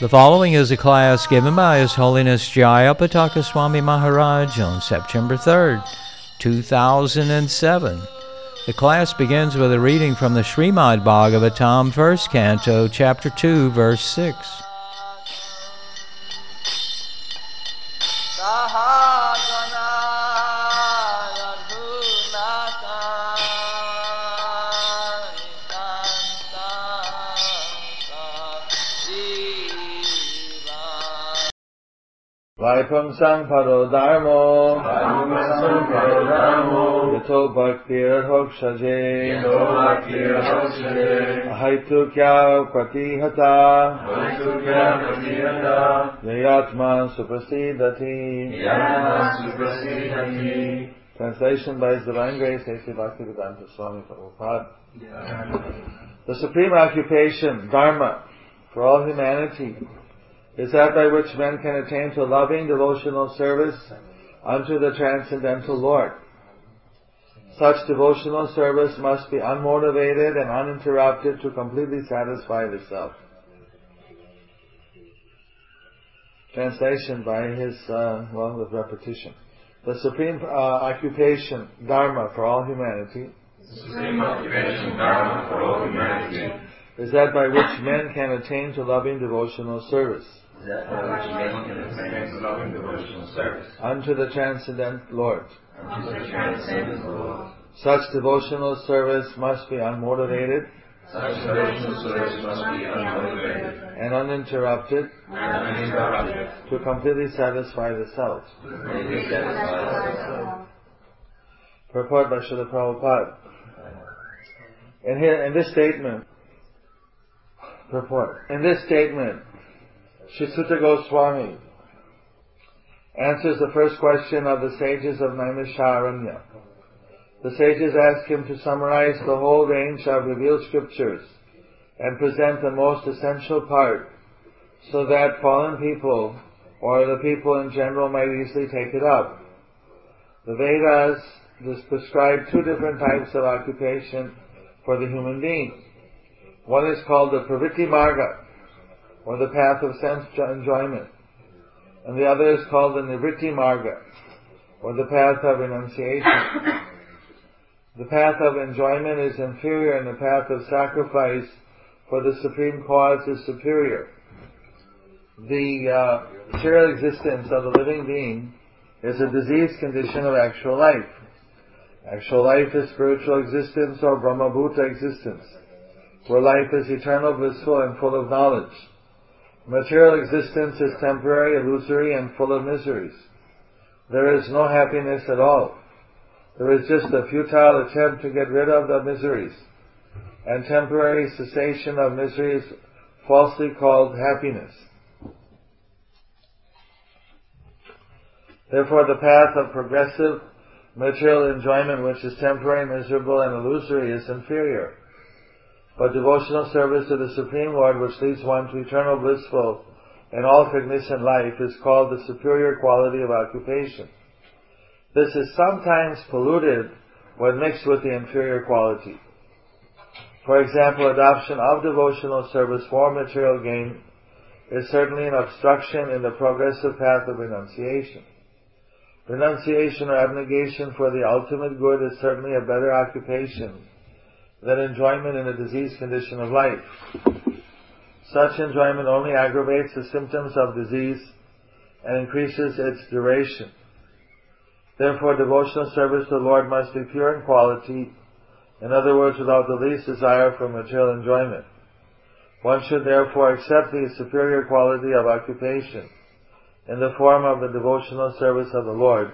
The following is a class given by His Holiness Jayapataka Swami Maharaj on September 3rd, 2007. The class begins with a reading from the Srimad Bhagavatam, first canto, chapter 2, verse 6. Vaipamsang paro dharmo, yato bhaktir hokshaje, ahaitu kya pratihata, yayatman suprasidati. Translation by His Divine Grace, A.C. Bhaktivedanta Swami Prabhupada. The supreme occupation, dharma, for all humanity, is that by which men can attain to loving devotional service unto the transcendental Lord. Such devotional service must be unmotivated and uninterrupted to completely satisfy the self. Translation by his, uh, well, with repetition. The supreme uh, occupation, dharma, for all humanity, Supreme occupation dharma for all humanity is that by which men can attain to loving devotional service that by which men can attain to loving devotional service unto the transcendent Lord. unto the transcendent Lord. Such devotional service must be unmotivated Such devotional service must be unmotivated and uninterrupted and uninterrupted to completely satisfy the self. to completely satisfy the self. Purport by Srila Prabhupada. In, here, in this statement, purport. In this statement, Sri Suta Goswami answers the first question of the sages of Naimisharanya. The sages ask him to summarize the whole range of revealed scriptures and present the most essential part so that fallen people or the people in general might easily take it up. The Vedas prescribe two different types of occupation for the human being. One is called the Pravritti Marga, or the path of sense enjoyment. And the other is called the Nivritti Marga, or the path of renunciation. the path of enjoyment is inferior and the path of sacrifice for the supreme cause is superior. The uh, material existence of the living being is a diseased condition of actual life. Actual life is spiritual existence or Brahmabhuta existence, where life is eternal, blissful, and full of knowledge. Material existence is temporary, illusory, and full of miseries. There is no happiness at all. There is just a futile attempt to get rid of the miseries. And temporary cessation of misery is falsely called happiness. Therefore, the path of progressive material enjoyment, which is temporary, miserable, and illusory, is inferior. But devotional service to the Supreme Lord, which leads one to eternal blissful and all cognizant life, is called the superior quality of occupation. This is sometimes polluted when mixed with the inferior quality. For example, adoption of devotional service for material gain is certainly an obstruction in the progressive path of renunciation. Renunciation or abnegation for the ultimate good is certainly a better occupation than enjoyment in a diseased condition of life. Such enjoyment only aggravates the symptoms of disease and increases its duration. Therefore, devotional service to the Lord must be pure in quality, in other words, without the least desire for material enjoyment. One should therefore accept the superior quality of occupation in the form of the devotional service of the Lord,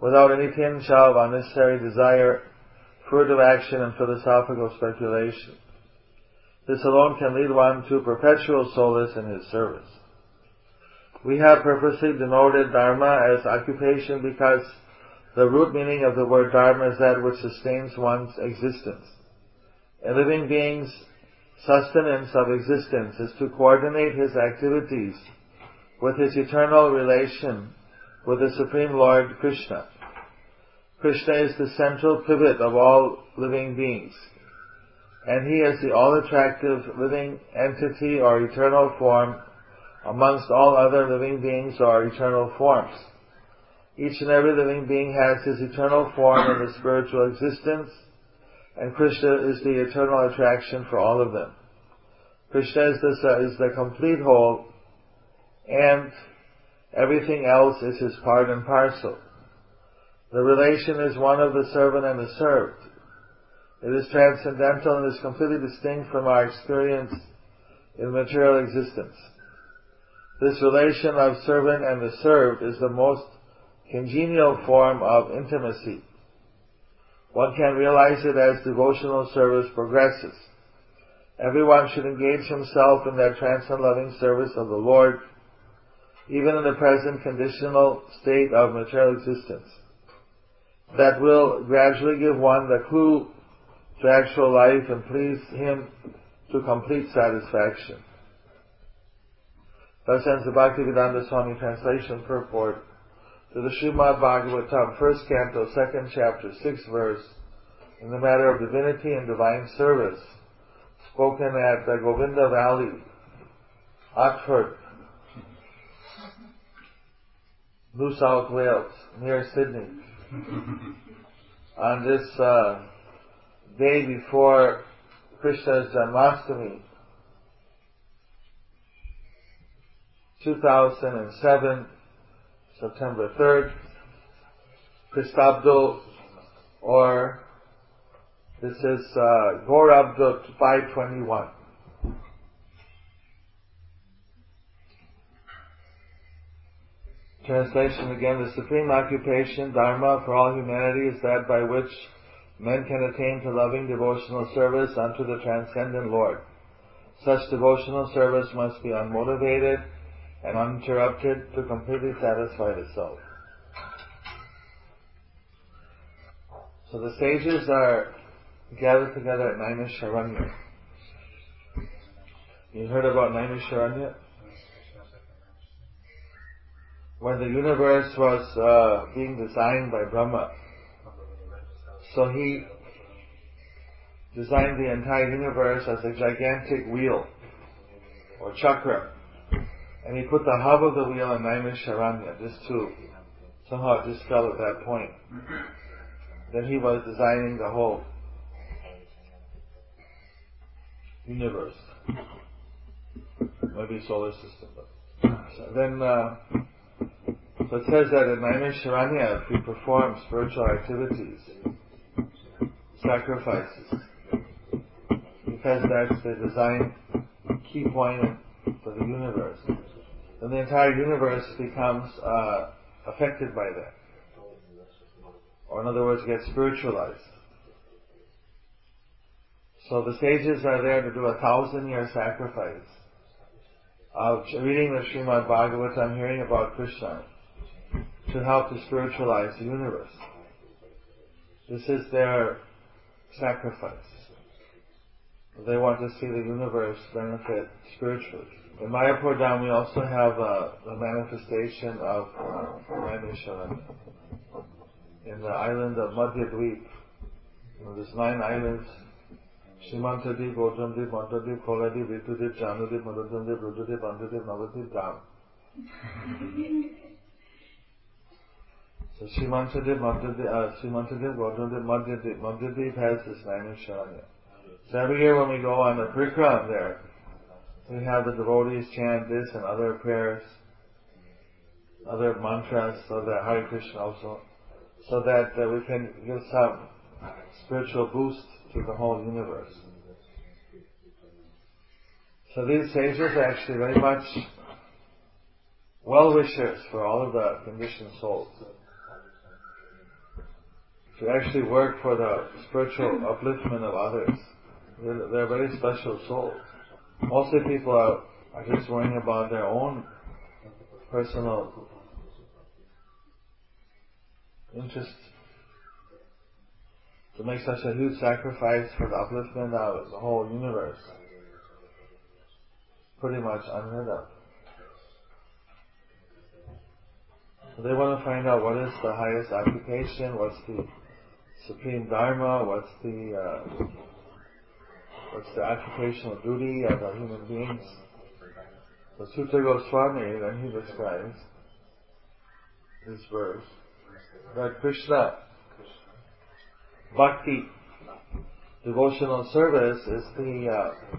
without any tinge of unnecessary desire, fruitive action, and philosophical speculation. This alone can lead one to perpetual solace in his service. We have purposely denoted dharma as occupation because the root meaning of the word dharma is that which sustains one's existence. A living being's sustenance of existence is to coordinate his activities with his eternal relation with the Supreme Lord Krishna. Krishna is the central pivot of all living beings, and he is the all-attractive living entity or eternal form amongst all other living beings or eternal forms. Each and every living being has his eternal form in the spiritual existence, and Krishna is the eternal attraction for all of them. Krishna is the, is the complete whole, and everything else is his part and parcel. The relation is one of the servant and the served. It is transcendental and is completely distinct from our experience in material existence. This relation of servant and the served is the most congenial form of intimacy. One can realize it as devotional service progresses. Everyone should engage himself in that transcendent loving service of the Lord, even in the present conditional state of material existence. That will gradually give one the clue to actual life and please him to complete satisfaction. Thus ends the Bhaktivedanta Swami translation purport to the Srimad Bhagavatam, first canto, second chapter, sixth verse, in the matter of divinity and divine service, spoken at the Govinda Valley, Otford, New South Wales, near Sydney, on this uh, day before Krishna's Janmashtami, 2007, September 3rd, Christabdo, or this is uh, Gorabdo 521. Translation again, the supreme occupation, Dharma, for all humanity is that by which men can attain to loving devotional service unto the transcendent Lord. Such devotional service must be unmotivated and uninterrupted to completely satisfy the soul. So the sages are gathered together at Naimisharanya. You heard about Naimisharanya? When the universe was uh, being designed by Brahma, so he designed the entire universe as a gigantic wheel or chakra and he put the hub of the wheel in Naimisharanya just to somehow just fell at that point. Then he was designing the whole universe, maybe solar system. So then, uh, so it says that in Naimisharanya, if we perform spiritual activities, sacrifices, because that's the design key point for the universe then the entire universe becomes uh, affected by that. Or in other words, gets spiritualized. So the sages are there to do a thousand year sacrifice of reading the Srimad Bhagavatam, hearing about Krishna, to help to spiritualize the universe. This is their sacrifice. They want to see the universe benefit spiritually. In Mayapur Dham, we also have a, the manifestation of uh, in the island of Madhyadweep. You know, there's nine islands. Shimantadip, Gotramdip, Mantadip, Koladip, Ritudip, Janudip, Madhudandip, Rududip, Andudip, Navadip, Dham. so Madhyadip, uh, Madhyadip. Madhyadip has this nine Sharanya. So every year when we go on the Prikram there, we have the devotees chant this and other prayers, other mantras, so that Hare Krishna also, so that uh, we can give some spiritual boost to the whole universe. So these sages are actually very much well-wishers for all of the conditioned souls. To actually work for the spiritual hmm. upliftment of others. They're, they're very special souls. Mostly people are, are just worrying about their own personal interest. to make such a huge sacrifice for the upliftment of the whole universe. Pretty much unheard of. So they want to find out what is the highest occupation, what's the supreme dharma, what's the uh, what's the occupational duty of our human beings. So Suta Goswami then he describes this verse that Krishna bhakti devotional service is the uh,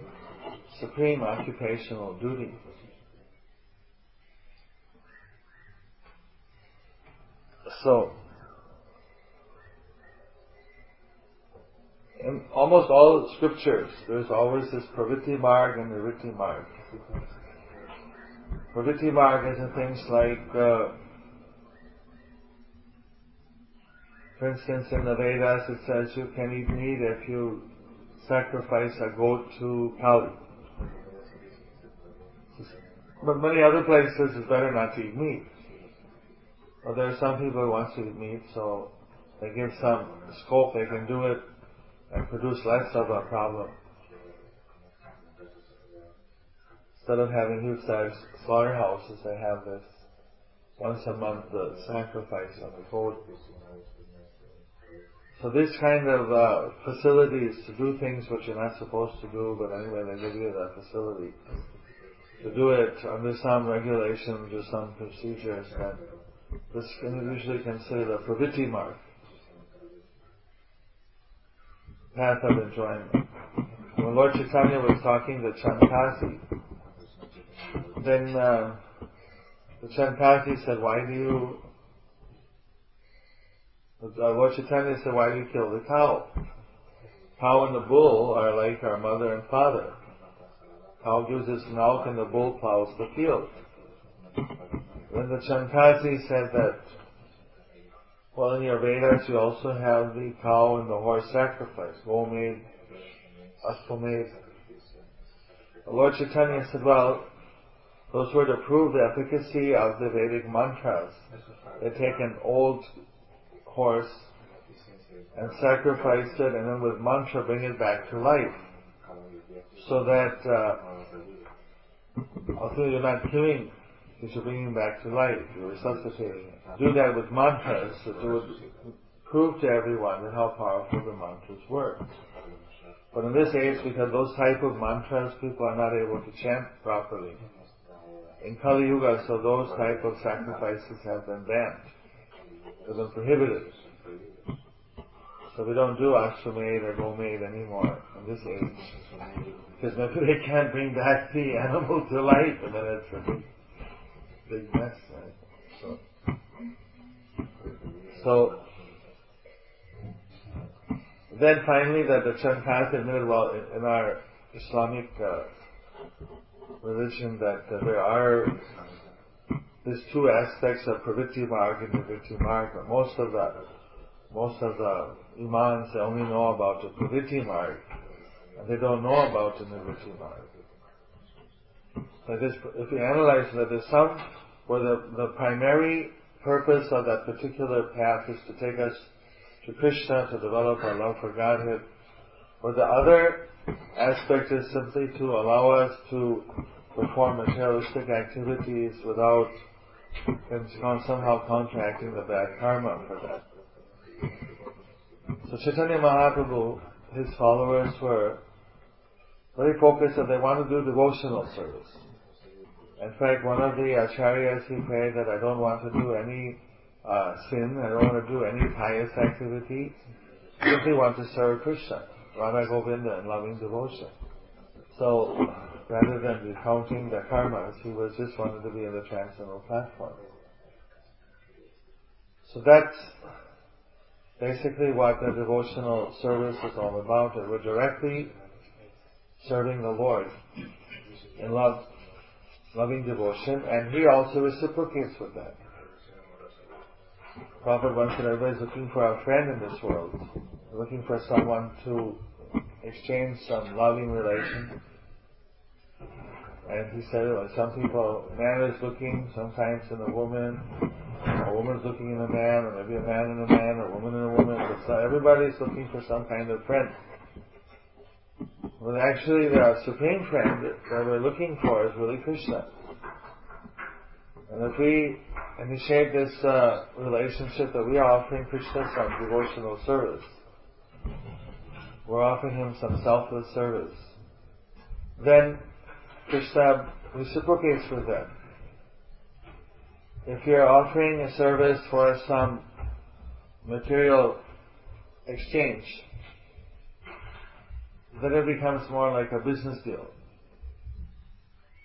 supreme occupational duty. So, in almost all scriptures, there's always this pravritti marg and nivritti marg. Pravritti marg is in things like, uh, for instance, in the Vedas it says you can eat meat if you sacrifice a goat to Kali. But many other places it's better not to eat meat. But there are some people who want to eat meat, so they give some scope, they can do it and produce less of a problem. Instead of having huge slaughterhouses, they have this once a month sacrifice of the goat. So this kind of uh, facilities to do things which you're not supposed to do, but anyway they give you that facility to do it under some regulations or some procedures that this is usually considered a pravritti marg, path of enjoyment. When Lord Chaitanya was talking to Chand Kazi, then uh, the Chand Kazi said, why do you, uh, Lord Chaitanya said, why do you kill the cow? Cow and the bull are like our mother and father. Cow gives us milk and the bull plows the field. Then the Chand Kazi said that, well, in your Vedas you also have the cow and the horse sacrifice, Gomedh, Ashwamedh. Lord Chaitanya said, well, those were to prove the efficacy of the Vedic mantras. They take an old horse and sacrifice it and then with mantra bring it back to life. So that, uh, although you're not killing because you're bringing back to life, resuscitating it. Do that with mantras, that would prove to everyone that how powerful the mantras were. But in this age, because those type of mantras, people are not able to chant properly. In Kali Yuga, so those type of sacrifices have been banned. They've been prohibited. So we don't do Ashwamedh or Gomedh anymore in this age. Because maybe they can't bring back the animal to life, and then it's big mess, right? So, so then finally that the Chand Kazi admitted, well, in, our Islamic uh, religion that uh, there are there's two aspects of pravritti marg and nivritti marg, but most of the most of the imams they only know about the pravritti marg, and they don't know about the nivritti marg. So this, if you analyze that, there's some where the, the primary purpose of that particular path is to take us to Krishna, to develop our love for Godhead, or the other aspect is simply to allow us to perform materialistic activities without somehow contracting the bad karma for that. So Chaitanya Mahaprabhu, his followers were very focused that they want to do devotional service. In fact, one of the acharyas, he prayed that I don't want to do any uh, sin, I don't want to do any pious activity, simply want to serve Krishna, Radha Govinda in loving devotion. So, rather than recounting the karmas, he was just wanted to be in the transcendental platform. So that's basically what the devotional service is all about. That we're directly serving the Lord in love loving devotion, and he also reciprocates with that. Prophet once said everybody's looking for a friend in this world, looking for someone to exchange some loving relation. And he said, well, some people, man is looking sometimes in a woman, a woman's looking in a man, or maybe a man in a man, or a woman in a woman. But so everybody's looking for some kind of friend. But actually, the supreme friend that we're looking for is really Krishna. And if we initiate this uh, relationship that we are offering Krishna some devotional service, we're offering him some selfless service, then Krishna reciprocates with that. If you're offering a service for some material exchange, then it becomes more like a business deal.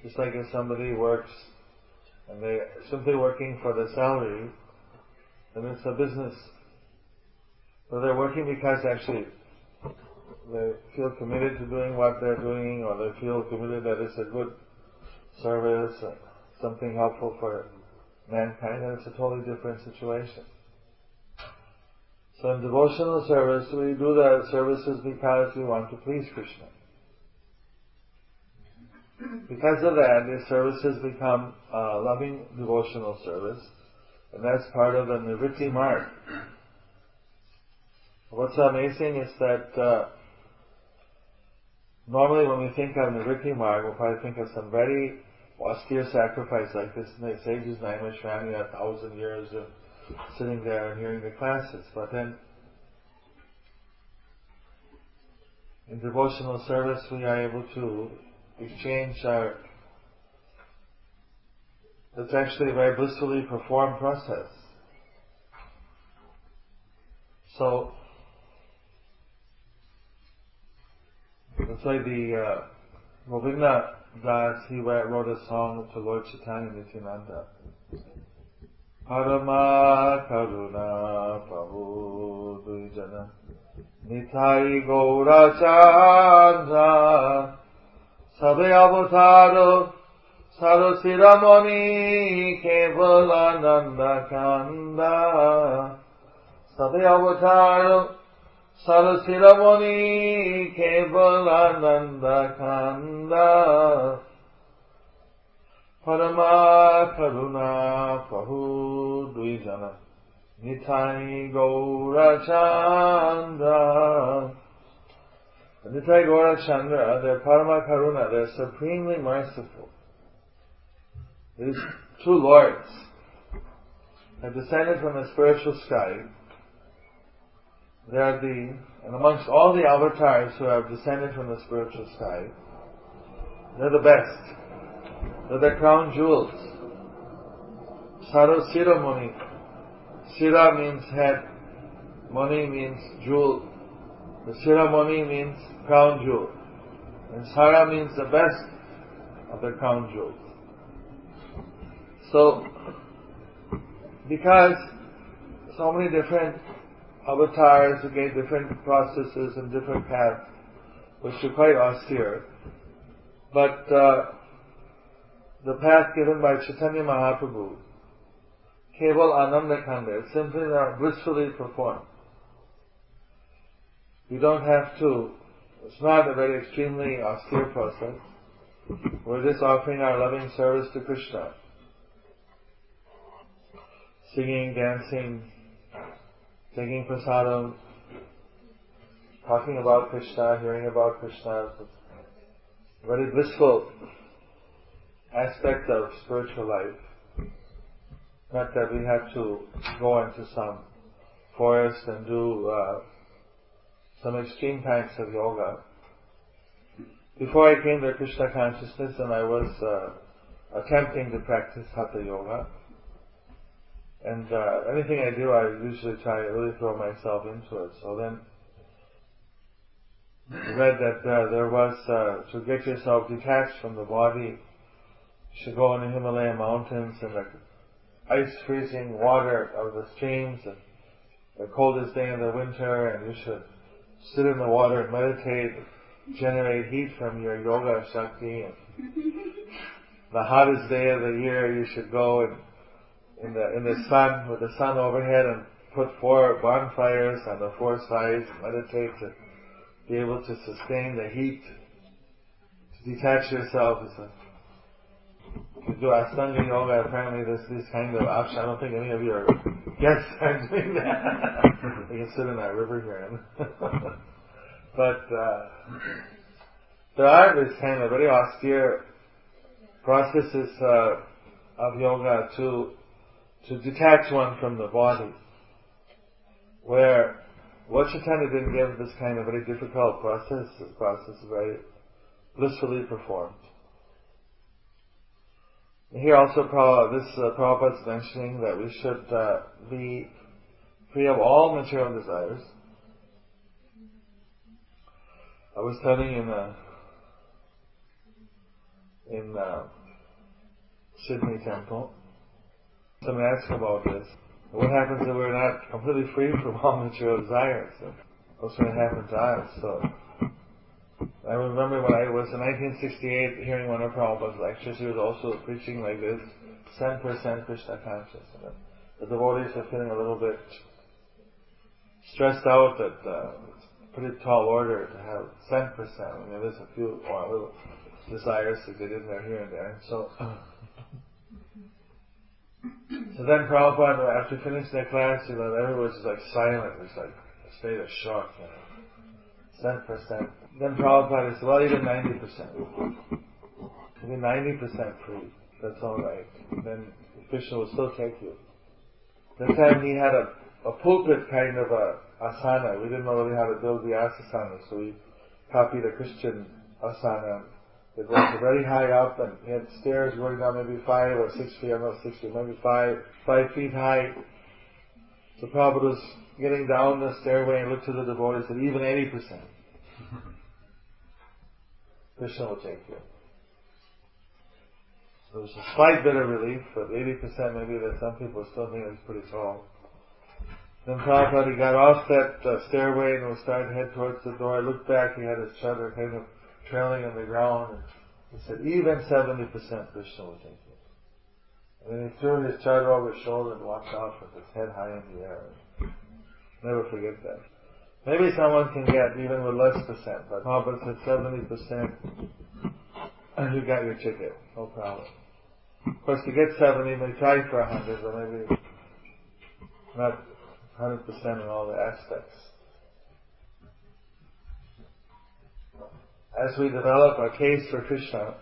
Just like if somebody works and they're simply working for the salary, then it's a business. So they're working because actually they feel committed to doing what they're doing or they feel committed that it's a good service, something helpful for mankind, and it's a totally different situation. So in devotional service, we do the services because we want to please Krishna. Because of that, the services become uh, loving devotional service, and that's part of the Nivritti marg. What's amazing is that uh, normally when we think of Nivritti marg, we'll probably think of some very austere sacrifice like this. And sages Naimisharanya a thousand years of sitting there and hearing the classes. But then in devotional service we are able to exchange our it's actually a very blissfully performed process. So that's why the uh, Das he wrote a song to Lord Chaitanya Nityananda. Parama করুণা প্রভু দুই জন নিথাই গৌরাচার্যা সবে অবতার সরসিরমণি কেবল আনন্দ কান্দা সবে অবতার সরসিরমণি কেবল আনন্দ কান্দা Karuna Prabhu Dvijana Nitai Gaura Chandra Nitai Gaura Chandra, they're Parama Karuna, they're supremely merciful. These two lords have descended from the spiritual sky they are the, and amongst all the avatars who have descended from the spiritual sky, they're the best. They're the crown jewels. Saro Sira Muni. Sira means head. Muni means jewel. The ceremony means crown jewel. And Sara means the best of the crown jewels. So, because so many different avatars gave different processes and different paths, which are quite austere. But uh, the path given by Chaitanya Mahaprabhu, Keval Ananda Kanda, simply not blissfully performed. We don't have to, it's not a very extremely austere process. We're just offering our loving service to Krishna. Singing, dancing, taking prasadam, talking about Krishna, hearing about Krishna, very blissful aspect of spiritual life. Not that we have to go into some forest and do uh, some extreme types of yoga. Before I came to Krishna consciousness and I was uh, attempting to practice Hatha Yoga, and uh, anything I do, I usually try to really throw myself into it. So then, I read that uh, there was uh, to get yourself detached from the body, should go in the Himalayan mountains and the ice freezing water of the streams and the coldest day in the winter, and you should sit in the water and meditate, generate heat from your yoga shakti. And the hottest day of the year, you should go and in the in the sun with the sun overhead and put four bonfires on the four sides, meditate to be able to sustain the heat, to detach yourself is a do Ashtanga yoga, apparently there's these kind of options. I don't think any of your guests are doing that. you can sit in that river here. but uh, there are these kind of very austere processes uh, of yoga to to detach one from the body, where Lord Chaitanya didn't give this kind of very difficult process. The process is very blissfully performed. Here also, this uh, is mentioning that we should uh, be free of all material desires. I was studying in uh, in uh, Sydney Temple. Someone asked about this. What happens if we're not completely free from all material desires? What's going to happen to us? So I remember when I was in 1968 hearing one of Prabhupada's lectures, he was also preaching like this, 10% Krishna consciousness. The devotees are feeling a little bit stressed out that uh, it's a pretty tall order to have 10%. I mean, there's a few or little desires to get in there here and there. So, so then Prabhupada, after finishing the class, you know, everyone just like silent. It was like a state of shock, you know. 10%. Then Prabhupada said, well, even 90%. Even 90% free. That's alright. Then the Krishna will still take you. This time he had a, a pulpit kind of a asana. We didn't know really how to build the asana, so we copied a Christian asana. It was very high up and he had stairs going down maybe five or six feet, I don't know, six feet, maybe five, five feet high. So Prabhupada was getting down the stairway and looked to the devotees and said, even 80%. Krishna will take you. So there's a slight bit of relief, but 80% maybe that some people still think is pretty tall. Then Prabhupada got off that uh, stairway and was starting to head towards the door. I looked back, he had his chadar kind of trailing on the ground, and he said, even 70% Krishna will take you. And then he threw his chadar over his shoulder and walked off with his head high in the air. Never forget that. Maybe someone can get even with less percent, but Prabhupada said 70%, and you got your ticket, no problem. Of course, to get 70, you may try for 100, but maybe not 100% in all the aspects. As we develop our case for Krishna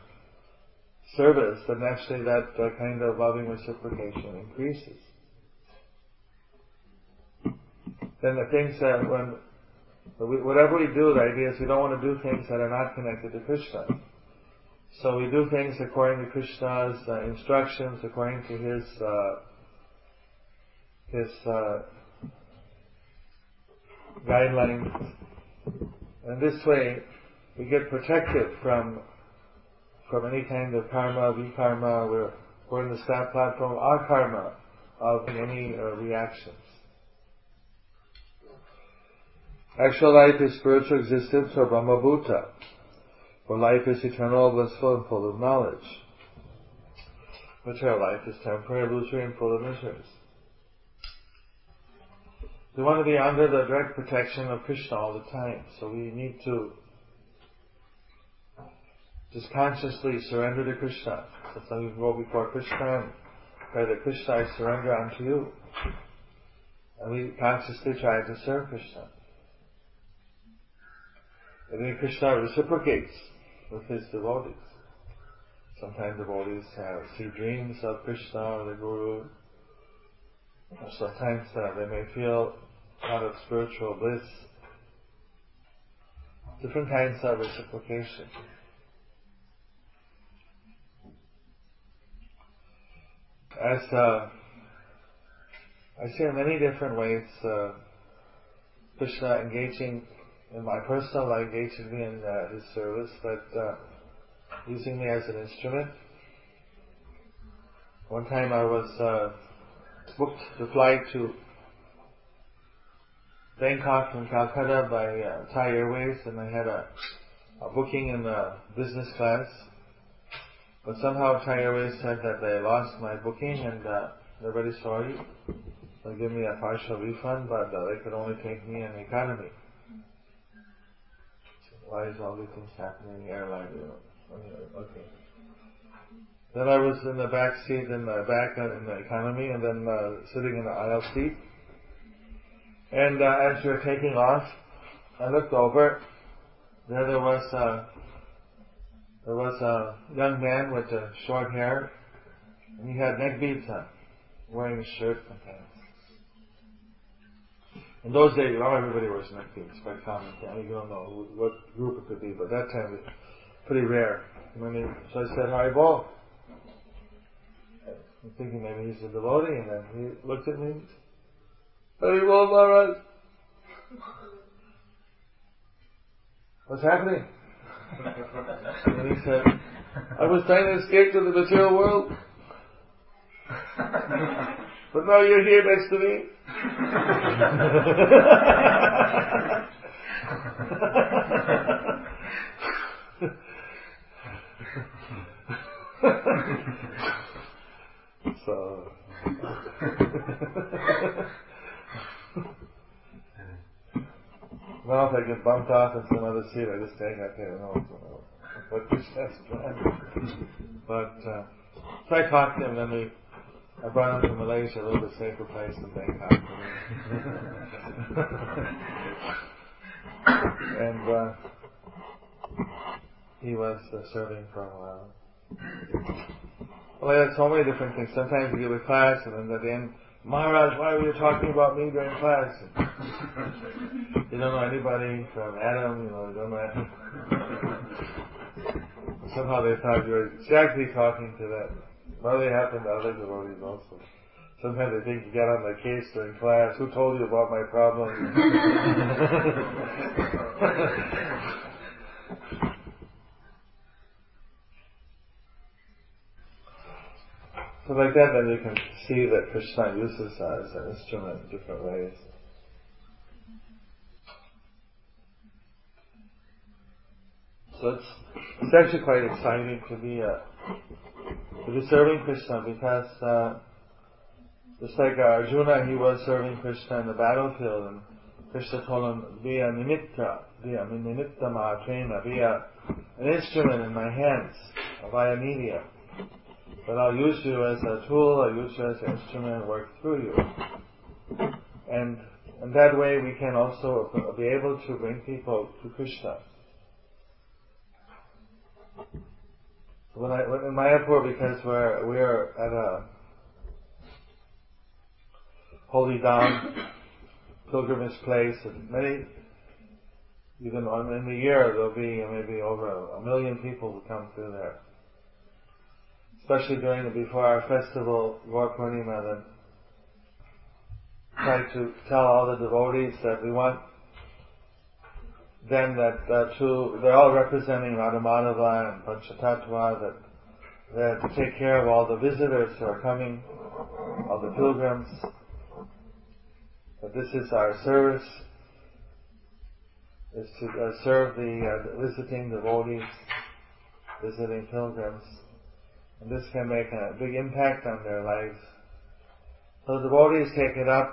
service, then naturally that uh, kind of loving reciprocation increases. Then the things that when we, whatever we do, the idea is we don't want to do things that are not connected to Krishna. So we do things according to Krishna's uh, instructions, according to his uh, his uh, guidelines. And this way, we get protected from from any kind of karma, vikarma. We're we're in the staff platform, our karma of any uh, reactions. Actual life is spiritual existence or Brahma Bhuta, where life is eternal, blissful, and full of knowledge. Material life is temporary, illusory, and full of miseries. We want to be under the direct protection of Krishna all the time, so we need to just consciously surrender to Krishna. So we can go before Krishna and pray that Krishna I surrender unto you. And we consciously try to serve Krishna. And then Krishna reciprocates with his devotees. Sometimes devotees have, see dreams of Krishna or the Guru. Sometimes uh, they may feel out of spiritual bliss. Different kinds of reciprocation. As uh, I see in many different ways, uh, Krishna engaging in my personal life engaging me in uh, his service, but uh, using me as an instrument. One time I was uh, booked to fly to Bangkok from Calcutta by uh, Thai Airways, and I had a, a booking in the business class. But somehow Thai Airways said that they lost my booking, and uh, they're very sorry. They'll give me a partial refund, but uh, they could only take me in economy why is all these things happening airline? You know, okay. Then I was in the back seat in the back uh, in the economy, and then uh, sitting in the aisle seat. And uh, as we were taking off, I looked over. There, there was uh, there was a young man with uh, short hair, and he had neck beads on, wearing a shirt and pants. In those days, know, everybody wears neck beads, quite common. You don't know who, what group it could be, but that time it was pretty rare. When so I said, "Hi, Bo." I'm thinking maybe he's a devotee, and then he looked at me. Hari Bol Maharaj. What's happening? and he said, I was trying to escape to the material world. But now you're here next to me. So. Well, if I get bumped off into another seat, I just take I can't know what Krishna's plan. But uh, so I talked to him, and then we I brought him to Malaysia, a little bit safer place than Bangkok. and uh, he was uh, serving for a while. Well, I had so many different things. Sometimes you give a class, and then at the end, Maharaj, why were you talking about me during class? you don't know anybody from Adam, you know, you don't know Adam. Somehow they thought you were exactly talking to that. Well, they happen to other devotees also. Sometimes they think you get on their case during class. Who told you about my problem? so like that, then you can see that Krishna uses that as an instrument in different ways. So it's, it's actually quite exciting to be a uh, be serving Krishna because uh, just like Arjuna, he was serving Krishna in the battlefield, and Krishna told him, "Be a nimitta, be a nimitta mahatrena, be a, an instrument in my hands, via media. But I'll use you as a tool, I'll use you as an instrument and work through you." And and that way we can also be able to bring people to Krishna. When I when in Mayapur because we're we're at a holy dham pilgrimage place and many even in the year there'll be maybe over a million people who come through there. Especially during the before our festival, Gaur Purnima, then try to tell all the devotees that we want then that uh, they're all representing Radhamadhava and Panchatattva that they're to take care of all the visitors who are coming, all the pilgrims. That this is our service, is to uh, serve the uh, visiting devotees, visiting pilgrims, and this can make a big impact on their lives. So the devotees take it up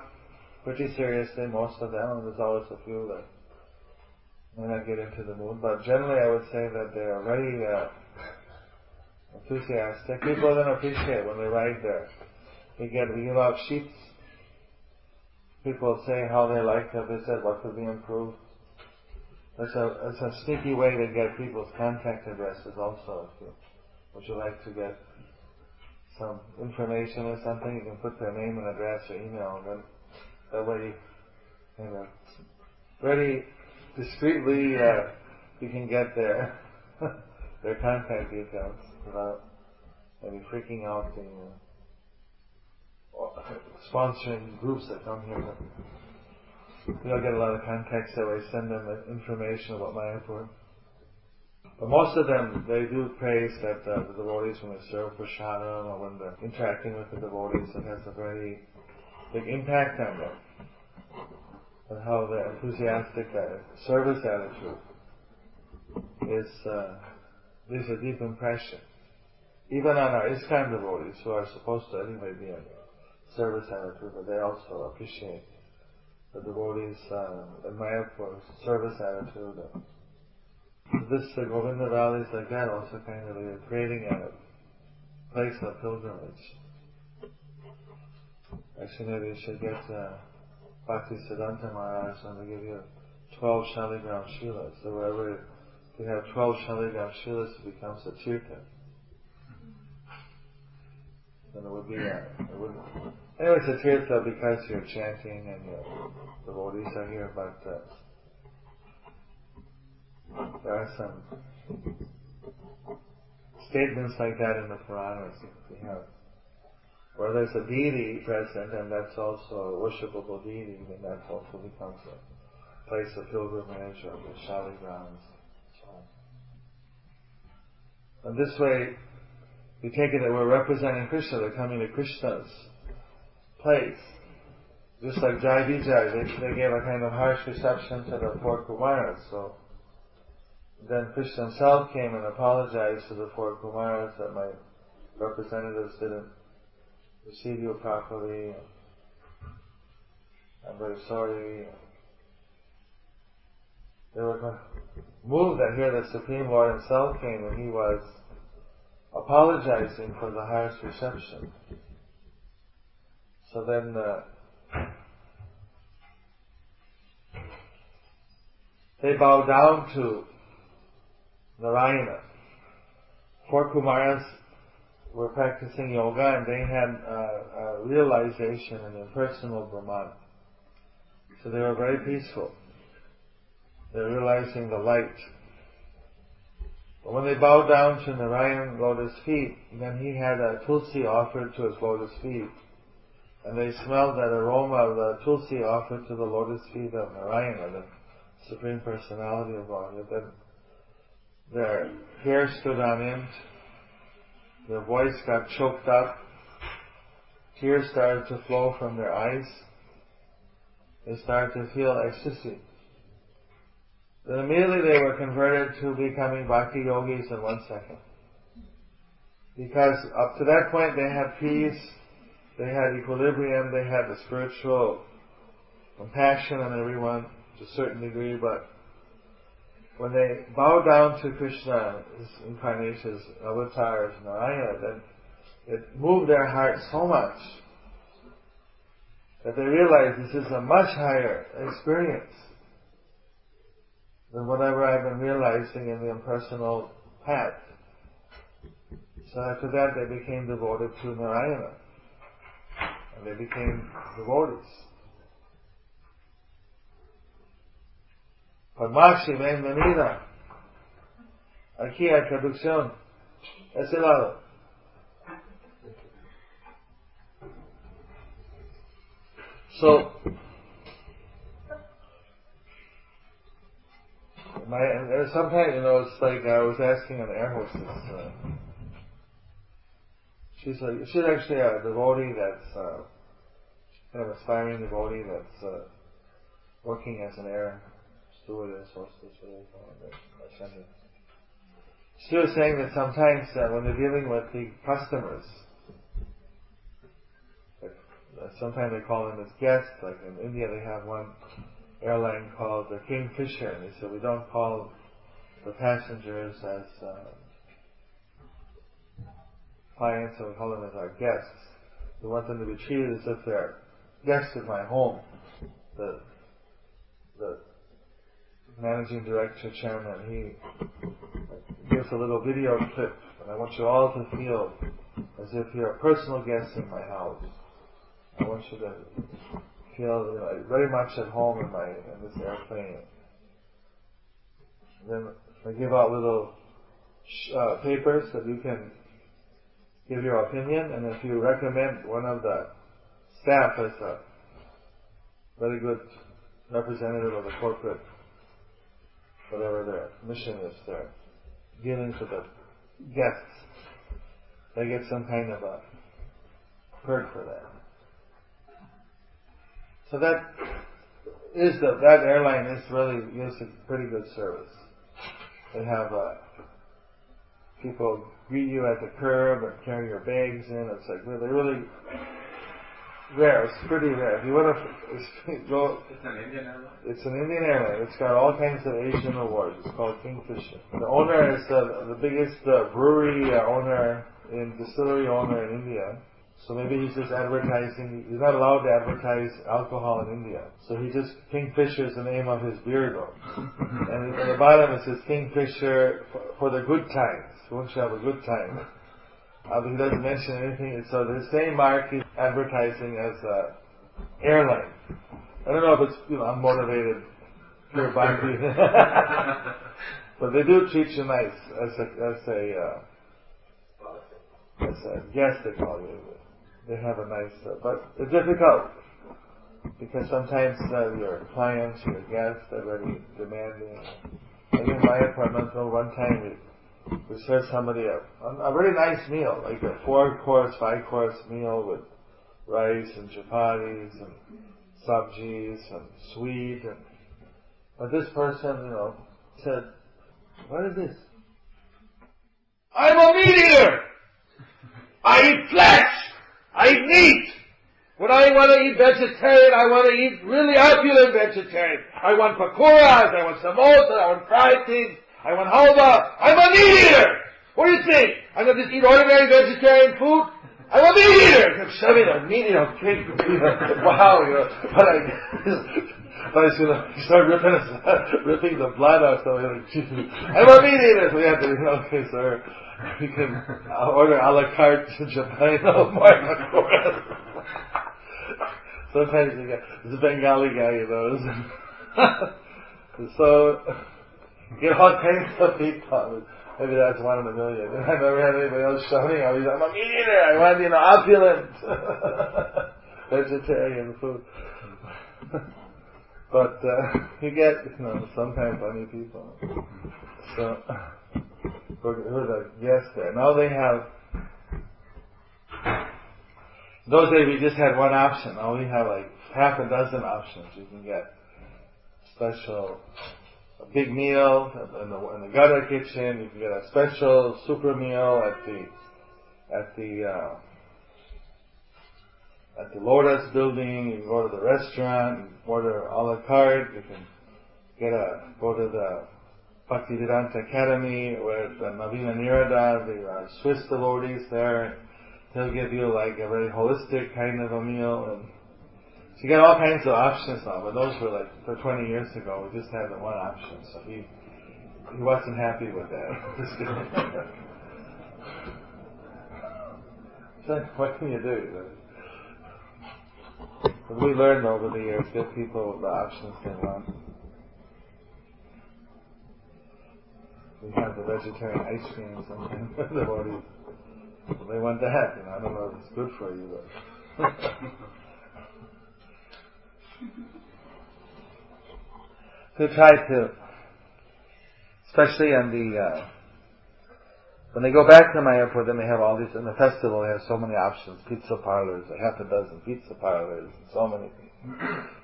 pretty seriously, most of them, and there's always a few that may not get into the mood, but generally I would say that they are very uh, enthusiastic. People don't appreciate when they ride there. We get we give out sheets. People say how they like to visit, what could be improved. It's a it's a sneaky way to get people's contact addresses also. If you would you like to get some information or something, you can put their name and address or email, and then that way, you know, very discreetly uh, you can get their their contact details without maybe freaking out the uh, sponsoring groups that come here. We don't get a lot of contacts that way. Send them information about my Mayapur. But most of them, they do praise that uh, the devotees, when they serve Sharan or when they're interacting with the devotees, it has a very big impact on them and how the enthusiastic uh, service attitude is uh, leaves a deep impression. Even on our ISKCON devotees who are supposed to anyway be in service attitude, but they also appreciate the devotees uh, admire for service attitude. And this uh, Govinda Valley is like that, also kind of uh, creating a place of pilgrimage. Actually, maybe you should get uh, Bhakti Siddhanta Maharaj and they give you 12 Shaligram Shilas. So wherever you have 12 Shaligram Shilas, it becomes a Tirtha. Then it would be a, it wouldn't, anyway, it's a Tirtha because you're chanting and your devotees are here, but uh, there are some statements like that in the Puranas. You have where there's a deity present and that's also a worshipable deity, then that also becomes a place of pilgrimage or the Shali grounds. And this way, we take it that we're representing Krishna, they're coming to Krishna's place. Just like Jai Vijay, they, they gave a kind of harsh reception to the four Kumaras, so then Krishna himself came and apologized to the four Kumaras that my representatives didn't receive you properly. I'm very sorry. They were moved that here the Supreme Lord himself came and he was apologizing for the harsh reception. So then uh, they bowed down to Narayana. Four Kumaras were practicing yoga and they had uh, a realization in impersonal Brahman. So they were very peaceful. They're realizing the light. But when they bowed down to Narayan lotus feet, then he had a tulsi offered to his lotus feet. And they smelled that aroma of the tulsi offered to the lotus feet of Narayana, the Supreme Personality of Godhead. Then their hair stood on end, their voice got choked up, tears started to flow from their eyes, they started to feel ecstasy. Then immediately they were converted to becoming bhakti yogis in one second. Because up to that point they had peace, they had equilibrium, they had the spiritual compassion on everyone to a certain degree, but when they bow down to Krishna, his incarnations, avatars, Narayana, then it moved their heart so much that they realized this is a much higher experience than whatever I've been realizing in the impersonal path. So after that they became devoted to Narayana. And they became devotees. Aquí hay traducción. Ese lado. So, my, sometimes, you know, it's like I was asking an air hostess, uh, she's like, she's actually a devotee that's, uh, kind of aspiring devotee that's, uh, working as an air She was saying that sometimes uh, when they're dealing with the customers, like, uh, sometimes they call them as guests, like in India they have one airline called the Kingfisher, and they said we don't call the passengers as uh, clients, and we call them as our guests. We want them to be treated as if they're guests at my home. The the managing director, chairman, he gives a little video clip, and I want you all to feel as if you're a personal guest in my house. I want you to feel you know, very much at home in my in this airplane. Then I give out little uh, papers that you can give your opinion, and if you recommend one of the staff as a very good representative of the corporate whatever their mission is, their dealing to the guests, they get some kind of a perk for that. So that is the that airline is really gives a pretty good service. They have uh, people greet you at the curb and carry your bags in. It's like really, really rare. It's pretty rare. If you want to go, It's an Indian airline? it's an Indian airline. It's got all kinds of Asian awards. It's called Kingfisher. The owner is uh, the biggest uh, brewery uh, owner in distillery owner in India. So maybe he's just advertising. He's not allowed to advertise alcohol in India. So he just Kingfisher is the name of his beer though. and at the bottom it says Kingfisher for, for the good times. Won't you have a good time? Uh, but he doesn't mention anything. So the same mark he's advertising as a airline. I don't know if it's you know unmotivated pure bhakti, but they do treat you nice as a as a uh, as a guest. They call you. They have a nice, uh, but it's difficult because sometimes uh, your clients, your guests, are very demanding. I in my apartment, one time we we served somebody a, a very nice meal, like a four course, five course meal with rice and chapatis and sabjis and sweet and but this person, you know, said, What is this? I'm a meat eater! I eat flesh! I eat meat! When I want to eat vegetarian, I want to eat really opulent vegetarian. I want pakoras, I want samosa, I want fried things, I want halva. I'm a meat eater! What do you think? I'm going to just eat ordinary vegetarian food? I'm a meat eater! I'm shoving a meat eater, okay, wow, you know, but I, I going to start ripping, ripping the blood out, so I'm a meat eater! So we have to, you know, okay, sir, we can uh, order a la carte Japan, oh, no. Sometimes you get, a Bengali guy, you know. so, know, all kinds of people. Maybe that's one in a million. I never had anybody else shouting. I was, I'm a meat. I want, you know, opulent vegetarian food. but uh, you get, you know, sometimes funny people. So, who are the guests there? Now they have. Those days we just had one option. Now we have like half a dozen options. You can get special a big meal in the, in the gutter kitchen. You can get a special super meal at the at the uh, at the Lotus building. You can go to the restaurant and order a la carte. You can get a go to the Bhaktivedanta Academy with uh, Navina Nirada, the uh, Swiss devotees there. They'll give you like a very holistic kind of a meal and you get all kinds of options now, but those were like for 20 years ago. We just had the one option, so he he wasn't happy with that. so what can you do? But we learned over the years, give people the options they want. We have the vegetarian ice cream sometimes. they want that. Know, I don't know if it's good for you, but. to try to, especially on the, uh, when they go back to Mayapur, then they have all these, in the festival they have so many options, pizza parlors, a half a dozen pizza parlors, and so many things.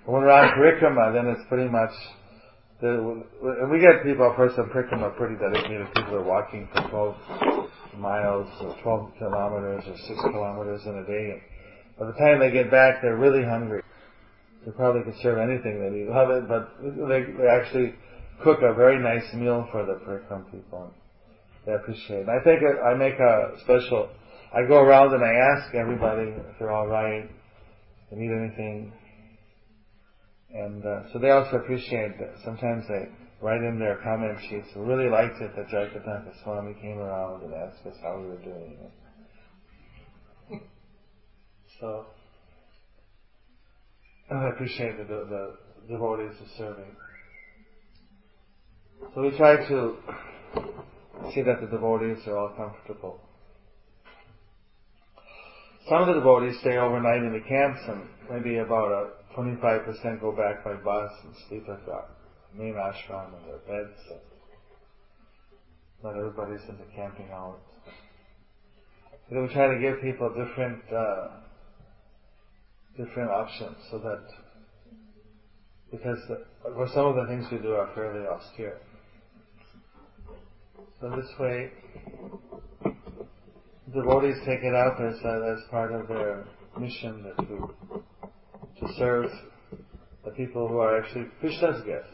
When we're on Parikrama, then it's pretty much, the, we get people, of course, on Parikrama pretty dedicated, people are walking for 12 miles, or 12 kilometers, or 6 kilometers in a day. and By the time they get back, they're really hungry. They probably could serve anything they need. Love it, but they, they actually cook a very nice meal for the Parikram people. They appreciate it. I think I make a special, I go around and I ask everybody if they're alright, they need anything. And uh, so they also appreciate that. Sometimes they write in their comment sheets, really liked it that Jayapataka Swami came around and asked us how we were doing. So, I appreciate the, the, the devotees are serving. So we try to see that the devotees are all comfortable. Some of the devotees stay overnight in the camps and maybe about a 25% go back by bus and sleep at the main ashram in their beds. Not everybody's into camping out. So we try to give people different uh, different options so that because for some of the things we do are fairly austere. So this way, devotees take it up as uh, as part of their mission that to to serve the people who are actually Krishna's guests.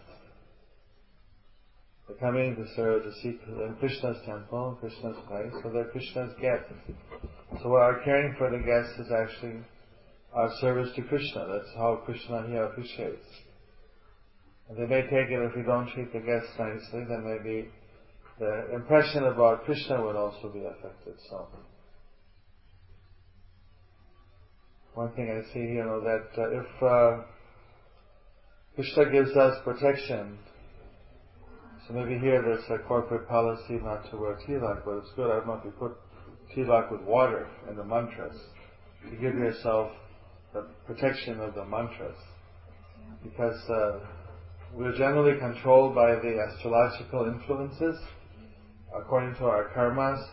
The They're coming to serve to seek in Krishna's temple, Krishna's place, so they're Krishna's guests. So what our caring for the guests is actually our service to Krishna. That's how Krishna here appreciates. And they may take it if we don't treat the guests nicely, then maybe the impression about Krishna would also be affected. So, one thing I see, you know, that uh, if uh, Krishna gives us protection, so maybe here there's a corporate policy not to wear tilak, but it's good. I don't know if you put tilak with water in the mantras to give yourself the protection of the mantras, because uh, we're generally controlled by the astrological influences according to our karmas.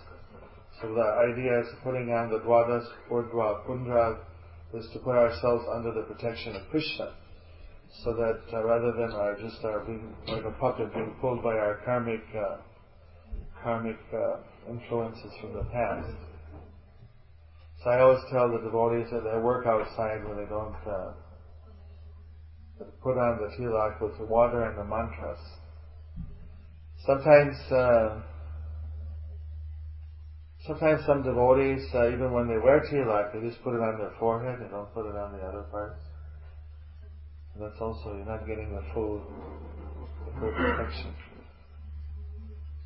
So the idea is putting on the Dwadas, Urdhva, Pundra is to put ourselves under the protection of Krishna. So that uh, rather than our just our being like a puppet being pulled by our karmic uh, karmic uh, influences from the past. So I always tell the devotees that they work outside when they don't uh, put on the tilak with the water and the mantras. Sometimes, uh, sometimes some devotees, uh, even when they wear tilak, they just put it on their forehead. They don't put it on the other parts. And that's also you're not getting the full, the full protection.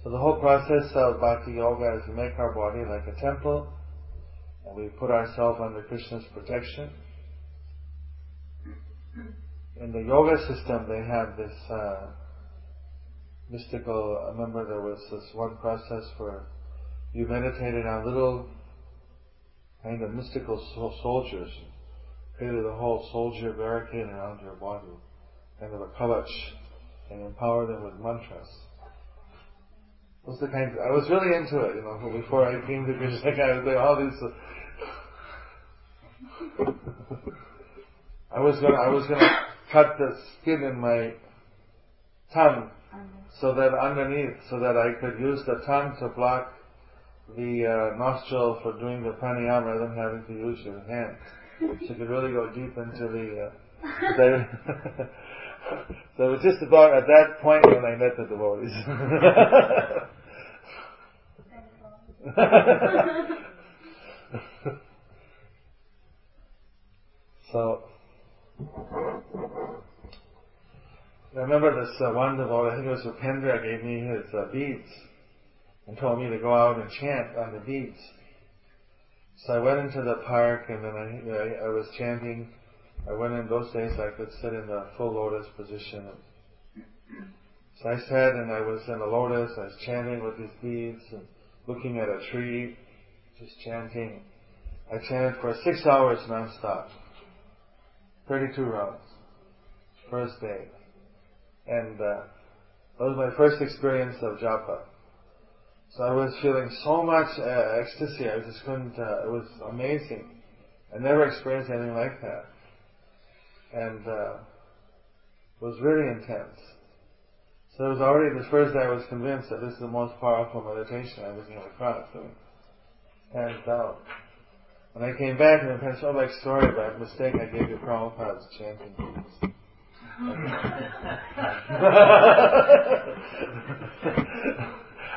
So the whole process of bhakti yoga is to make our body like a temple, and we put ourselves under Krishna's protection in the yoga system, they have this uh, mystical. I remember there was this one process where you meditated on little kind of mystical soldiers, created a whole soldier barricade around your body, kind of a kavach, and empower them with mantras. Those the kind. Of, I was really into it, you know. Before I came to Krishna, I was doing all these. I was gonna. I was gonna cut the skin in my tongue so that underneath, so that I could use the tongue to block the uh, nostril for doing the pranayama rather than having to use your hand. So you could really go deep into the. Uh, so it was just about at that point when I met the devotees. so I remember this uh, one devotee, I think it was Upendra, gave me his uh, beads and told me to go out and chant on the beads. So I went into the park and then I, I, I was chanting. I went in those days I could sit in the full lotus position. So I sat and I was in the lotus, I was chanting with these beads and looking at a tree, just chanting. I chanted for six hours non-stop. 32 rounds. First day. And uh, that was my first experience of japa. So I was feeling so much uh, ecstasy, I just couldn't, uh, it was amazing. I never experienced anything like that. And uh, it was really intense. So it was already the first day I was convinced that this is the most powerful meditation I was going to come doing. And uh, when I came back and I told my story about a mistake I gave you Prabhupada's chanting.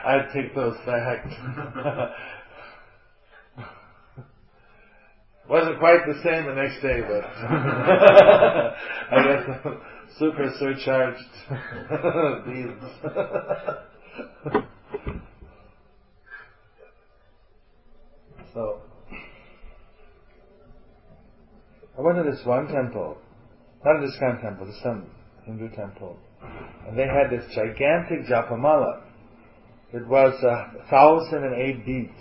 I'd take those back. Wasn't quite the same the next day, but I got some super surcharged beads. so, I went to this one temple not this kind of temple, this some Hindu temple. And they had this gigantic japamala. It was a thousand and eight beads.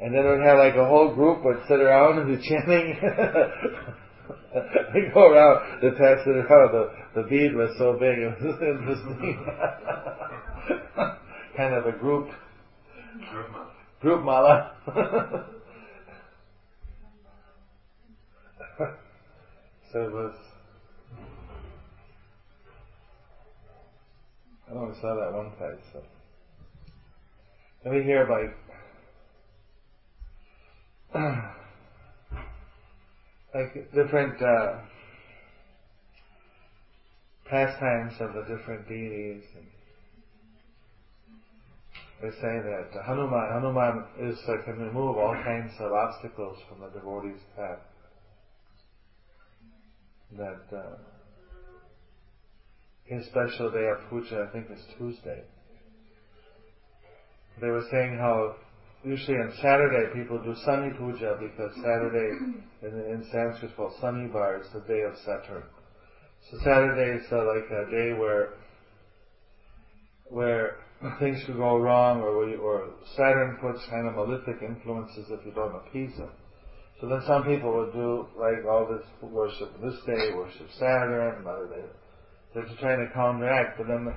And then it would have like a whole group would sit around and be chanting. they go around, they pass it oh, around. The, the bead was so big, it was interesting. kind of a group, group mala. Was. I only saw that one place. So. Let me hear about like different uh, pastimes of the different deities. And they say that Hanuman, Hanuman is uh, can remove all kinds of obstacles from the devotee's path. That uh, his special day of puja, I think, is Tuesday. They were saying how usually on Saturday people do Shani Puja because Saturday in, in Sanskrit is called Bar, it's the day of Saturn. So Saturday is uh, like a day where where things could go wrong, or we, or Saturn puts kind of malefic influences if you don't appease him. So then some people would do like all this worship this day, worship Saturn, another day. They're just trying to counteract, but then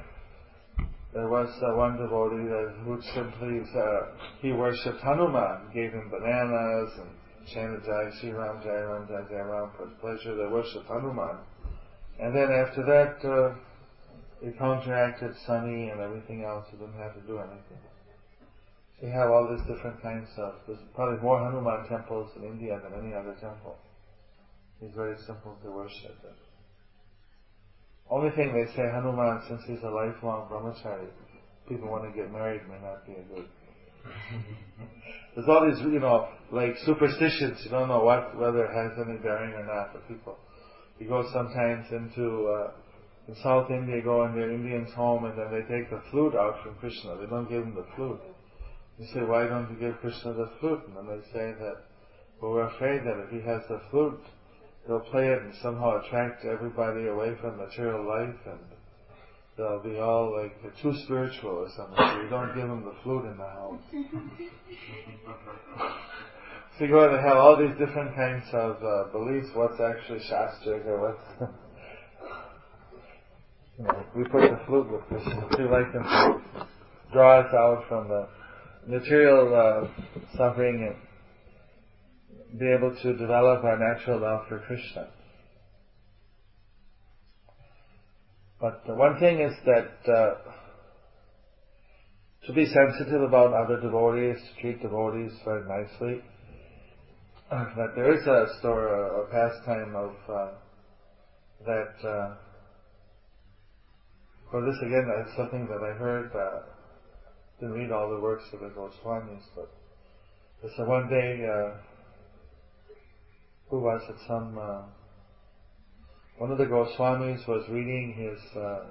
there was uh, one devotee that would simply uh, he worshipped Hanuman, gave him bananas and chanted Jai Sri Ram, Jai Ram, Jai Jai Ram for his pleasure. They worshipped Hanuman, and then after that. Uh, they counteracted Shani and everything else. He didn't have to do anything. You have all these different kinds of, there's probably more Hanuman temples in India than any other temple. He's very simple to worship. Them. Only thing they say Hanuman, since he's a lifelong brahmachari, people want to get married may not be a good. There's all these, you know, like superstitions. You don't know what whether it has any bearing or not. But people, you go sometimes into uh, in South India go in their Indian's home and then they take the flute out from Krishna. They don't give him the flute. You say, why don't you give Krishna the flute? And they say that, well, we're afraid that if he has the flute, he'll play it and somehow attract everybody away from material life and they'll be all like too spiritual or something. So you don't give him the flute in the house. so you go to have all these different kinds of uh, beliefs, what's actually Shastric or what's you know, we put the flute with this to like him to draw us out from the material uh, suffering and be able to develop our natural love for Krishna. But one thing is that uh, to be sensitive about other devotees, to treat devotees very nicely. But there is a story, a, pastime of uh, that uh, well, this again is something that I heard. Uh, didn't read all the works of the Goswamis, but a one day. Uh, who was it? Some uh, one of the Goswamis was reading his uh,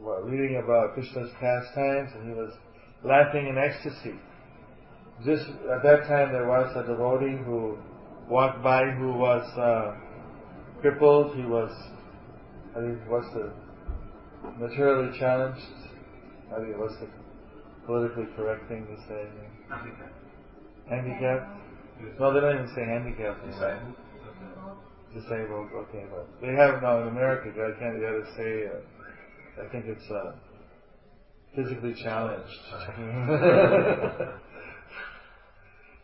well, reading about Krishna's pastimes, and he was laughing in ecstasy. Just at that time, there was a devotee who walked by who was uh, crippled. He was, I think, what's the materially challenged. I think what's the politically correct thing to say? Handicapped? No, they don't even say handicapped. Disabled. Disabled. Okay, but they have now in America. I can't get to say. Uh, I think it's uh, physically challenged.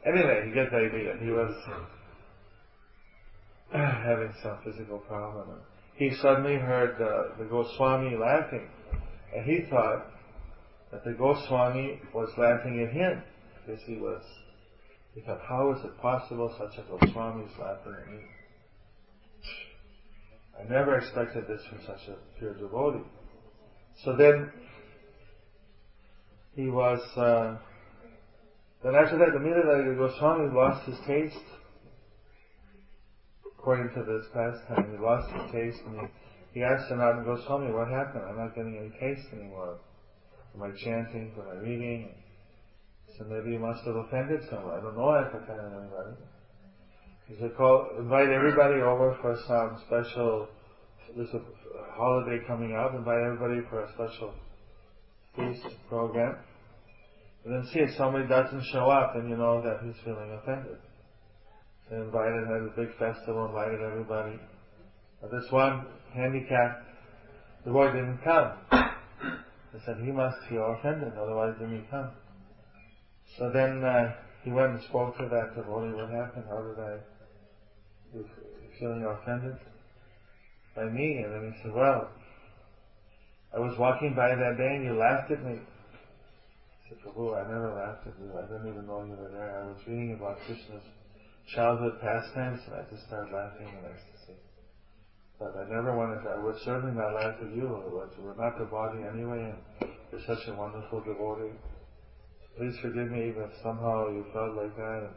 anyway, you get the idea. He was having some physical problem he suddenly heard uh, the Goswami laughing, and he thought that the Goswami was laughing at him because he was. He thought, how is it possible such a Goswami is laughing at me? I never expected this from such a pure devotee. So then he was. Uh, then after that, immediately the Goswami lost his taste according to this pastime, he lost his taste and he, he asked Sanatana Goswami, what happened? I'm not getting any taste anymore my chanting, for my reading. So maybe you must have offended someone. I don't know if I offended anybody. He said, call, invite everybody over for some special, there's a holiday coming up, invite everybody for a special feast program. And then see if somebody doesn't show up, then you know that he's feeling offended. They invited, had a big festival, invited everybody. But this one handicapped, the boy didn't come. They said he must feel offended, otherwise didn't come? So then uh, he went and spoke to that devotee. What happened? How did I? You feeling offended by me? And then he said, Well, I was walking by that day and you laughed at me. I said, Prabhu, I never laughed at you. I didn't even know you were there. I was reading about Krishna's childhood pastimes, and I just started laughing in ecstasy. But I never wanted to, I was certainly not laugh at you, it was, we're not the body anyway, and you're such a wonderful devotee. Please forgive me even if somehow you felt like that. And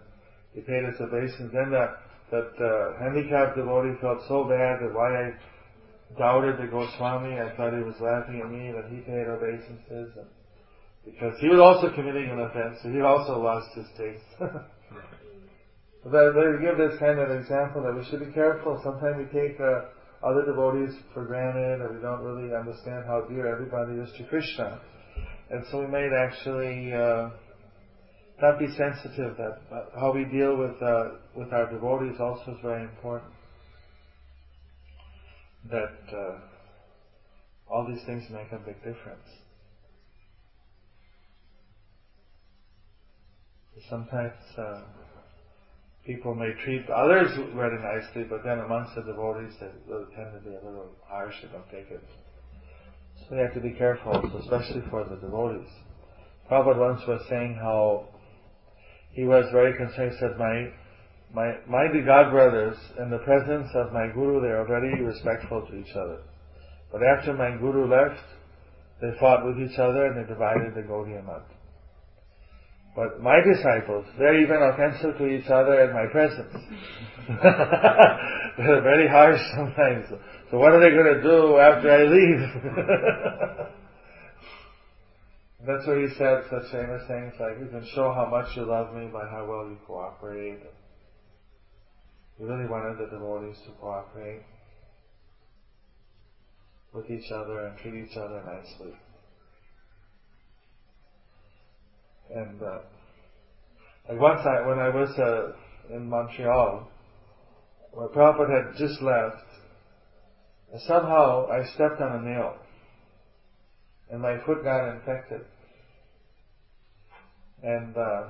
he paid us obeisance. Then that, that uh, handicapped devotee felt so bad that why I doubted the Goswami, I thought he was laughing at me, that he paid obeisances. And because he was also committing an offense, so he also lost his taste. but they give this kind of example that we should be careful. Sometimes we take uh, other devotees for granted, and we don't really understand how dear everybody is to Krishna. And so we might actually uh, not be sensitive that uh, how we deal with uh, with our devotees also is very important. That uh, all these things make a big difference. Sometimes uh, people may treat others very nicely, but then amongst the devotees they really tend to be a little harsh and it so we have to be careful, especially for the devotees. Prabhupada once was saying how he was very concerned. He said, "My my my God brothers, in the presence of my guru, they are very respectful to each other. But after my guru left, they fought with each other and they divided the Gaudiya Math. But my disciples, they're even offensive to each other in my presence. they're very harsh sometimes. So what are they going to do after I leave? That's what he said, such famous things like, you can show how much you love me by how well you cooperate. He really wanted the devotees to cooperate with each other and treat each other nicely. And uh, like once I, when I was uh, in Montreal, where Prabhupada had just left, somehow I stepped on a nail, and my foot got infected. And uh,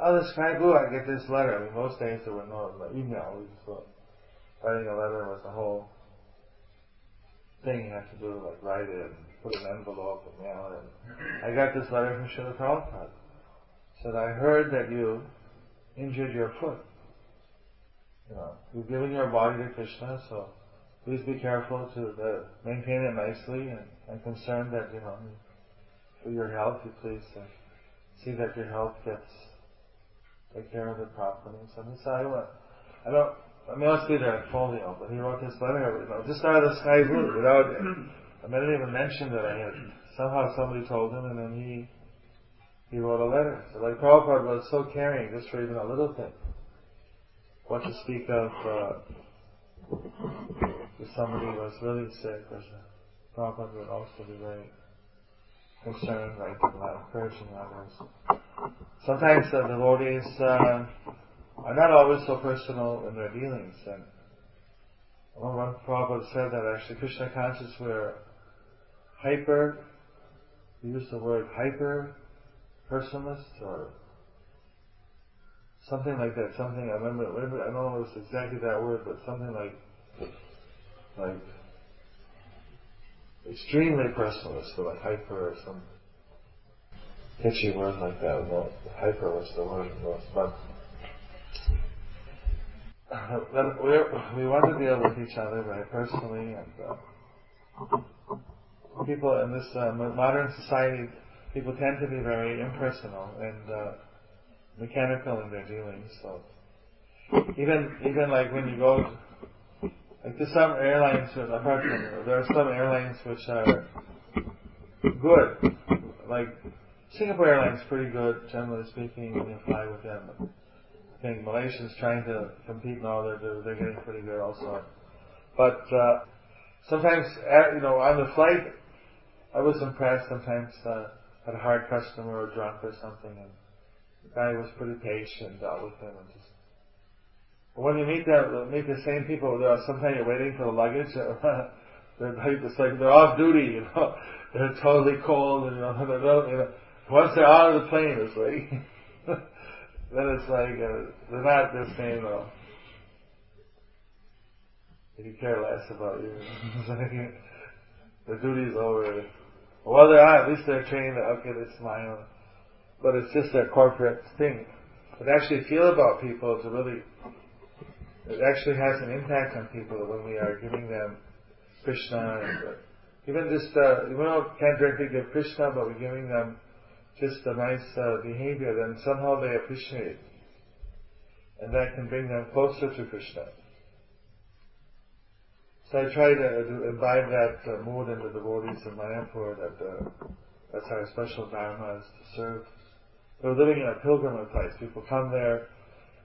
out of the sky blue, I get this letter. I most days there were no email. We just thought writing a letter was a whole thing you had to do, like write it and put an envelope and mail it. I got this letter from Srila Prabhupada. Said, I heard that you injured your foot. You know, you've given your body to Krishna, so please be careful to uh, maintain it nicely and I'm concerned that, you know, for your health, you please uh, see that your health gets, take care of it properly. So he said, I, went, I don't, I mean, be there at folio, but he wrote this letter, you know, just out of the sky blue, without, I mean, I didn't even mention that I had, somehow somebody told him and then he, he wrote a letter. So like Prabhupada was so caring just for even a little thing. What to speak of, uh, if somebody was really sick or something. Prabhupada would also be very concerned, like encouraging others. Sometimes the devotees uh, are not always so personal in their dealings. And one Prabhupada said that actually Krishna conscious were hyper, he used the word hyper personalist or something like that. Something I remember. I don't know if it's exactly that word, but something like like extremely personalist, or like hyper or some pitchy word like that. No, hyper was the word was, but we we want to deal with each other very personally, and uh, people in this uh, modern society, people tend to be very impersonal and uh, mechanical in their dealings. So even even like when you go like there's some airlines, apart from there are some airlines which are good. Like Singapore Airlines pretty good, generally speaking, when you fly with them. I think Malaysia's trying to compete now. They're they're getting pretty good also. But uh, sometimes, you know, on the flight, I was impressed. Sometimes uh, had a hard customer or drunk or something, and the guy was pretty patient, dealt with him, and just when you meet the meet the same people, uh, sometimes you're waiting for the luggage. they're it's like they're off duty, you know. They're totally cold, and you know, they're, you know once they're out of the plane, it's like then it's like uh, they're not the same though. They care less about you. the duty's over. Well, they're at least they're trained. Okay, they smile, but it's just their corporate thing. But actually feel about people to really it actually has an impact on people when we are giving them Krishna even just uh, we don't can't directly give Krishna, but we're giving them just a nice uh, behavior. Then somehow they appreciate, and that can bring them closer to Krishna. So I try to, imbibe that uh, mood in the devotees of Mayapur that uh, that's our special dharma is to serve. We're living in a pilgrimage place. People come there,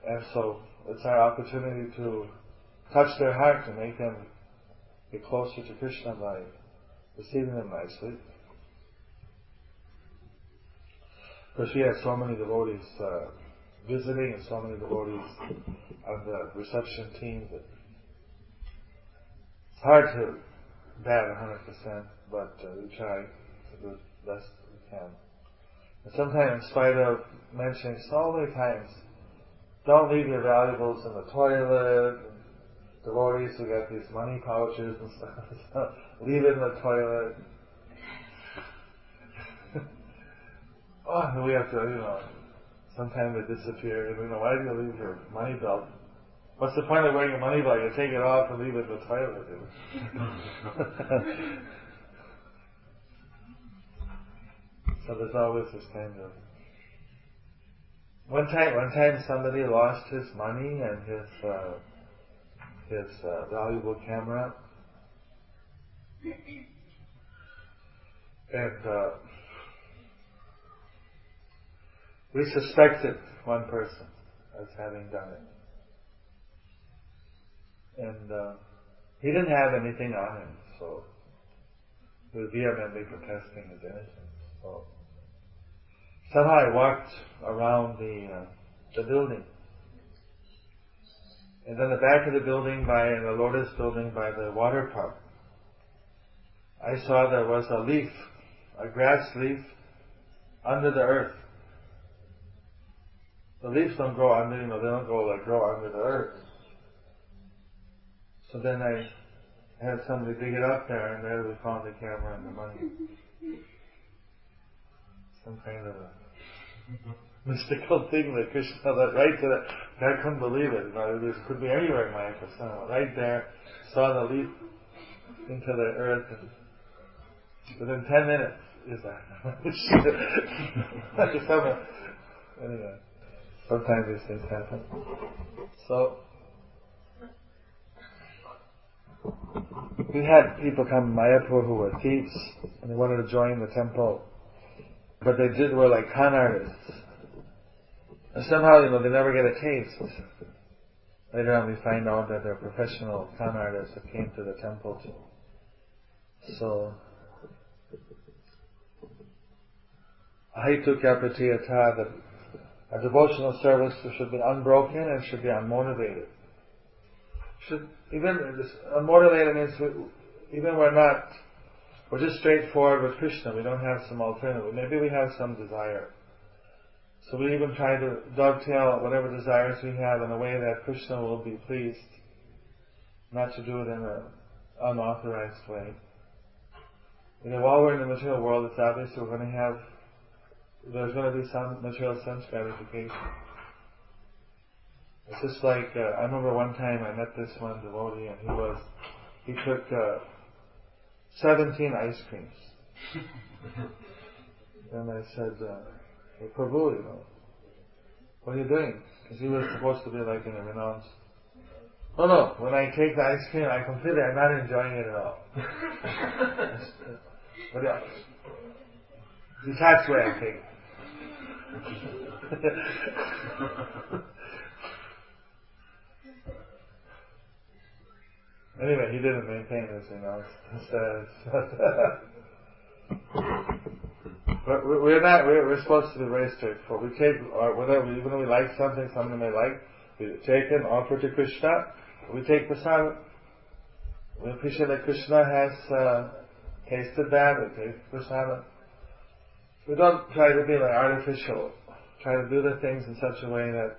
and so it's our opportunity to touch their heart and make them get closer to Krishna by receiving them nicely. Of course, we have so many devotees uh, visiting and so many devotees on the reception team that it's hard to bat 100%, but uh, we try to do the best we can. And sometimes, in spite of mentioning so many times, don't leave your valuables in the toilet. Devotees who got these money pouches and stuff, leave it in the toilet. oh, and we have to, you know, sometimes they disappear. You know, why do you leave your money belt What's the point of wearing a money belt? You take it off and leave it in the toilet. so there's always this kind of. One time, one time somebody lost his money and his uh, his uh, valuable camera, and uh, we suspected one person as having done it and uh, he didn't have anything on him, so he was vehemently protesting his innocence. So somehow I walked around the uh, the building, and then the back of the building by the Lotus building by the water park. I saw there was a leaf, a grass leaf, under the earth. The leaves don't grow under, you know, they don't grow like grow under the earth. So then I had somebody dig it up there, and there we found the camera and the money. Some kind of a mystical thing that Krishna, that right to that, I couldn't believe it. You know, this could be anywhere in my Mayapur. Right there, saw the leap into the earth, and within ten minutes is that. I just haven't. Anyway, sometimes these things happen. So. We had people come to Mayapur who were thieves and they wanted to join the temple. But they did were like con artists. And somehow, you know, they never get a taste. Later on we find out that they're professional con artists that came to the temple too. So Ahaituky Apratihata, that a devotional service should be unbroken and should be unmotivated. Should even this unmotivated means we, even we're not we're just straightforward with Krishna. We don't have some alternative. Maybe we have some desire. So we even try to dovetail whatever desires we have in a way that Krishna will be pleased, not to do it in an unauthorized way. You know, while we're in the material world, it's obvious we're going to have, there's going to be some material sense gratification. It's just like uh, I remember one time I met this one devotee and he was he took uh, seventeen ice creams. and I said, uh, hey, Prabhu, you know, what are you doing? Because he was supposed to be like in a renounced. Oh no. When I take the ice cream, I completely, I'm not enjoying it at all. but yeah, detached way I take it. Anyway, he didn't maintain this, you know. Uh, uh. but we're not. We're, we're supposed to be very straightforward. We take uh, or whatever, even we like something, somebody may like, we take it, offer to Krishna. We take prasad. We appreciate that Krishna has uh, tasted that. We take prasad. We don't try to be like artificial. Try to do the things in such a way that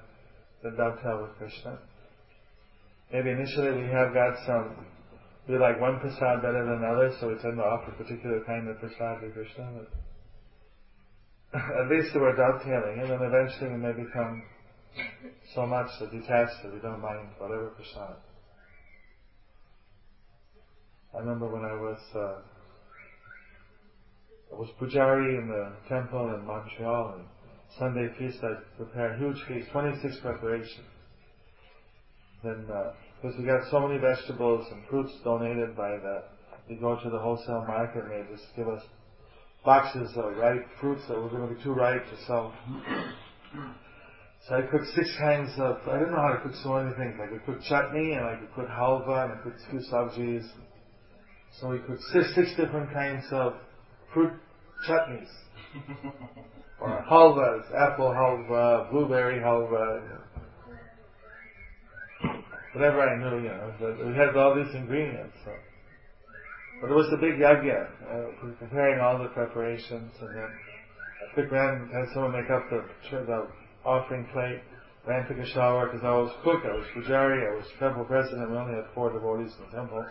that dovetail with Krishna. Maybe initially we have got some, we like one prasad better than others, so we tend to offer particular kind of prasad to Krishna. But at least we're dovetailing, and then eventually we may become so much so detached that we don't mind whatever prasad. I remember when I was uh, I was pujari in the temple in Montreal and Sunday feast I prepared huge feast, 26 preparations. Then, uh, because we got so many vegetables and fruits donated by the, we go to the wholesale market and they just give us boxes of ripe fruits that were going to be too ripe to sell. So I cooked six kinds of, I didn't know how to cook so many things. I could cook chutney and I could cook halva and I cooked few sabjis. So we cooked six, six different kinds of fruit chutneys. or halvas, apple halva, blueberry halva, you know. Whatever I knew, you know. But we had all these ingredients. So. But it was a big yagya, uh, preparing all the preparations, and then I quick ran, had someone make up the, the offering plate, ran, took a shower, because I was cook, I was pujari, I was temple president, we only had four devotees in the temple,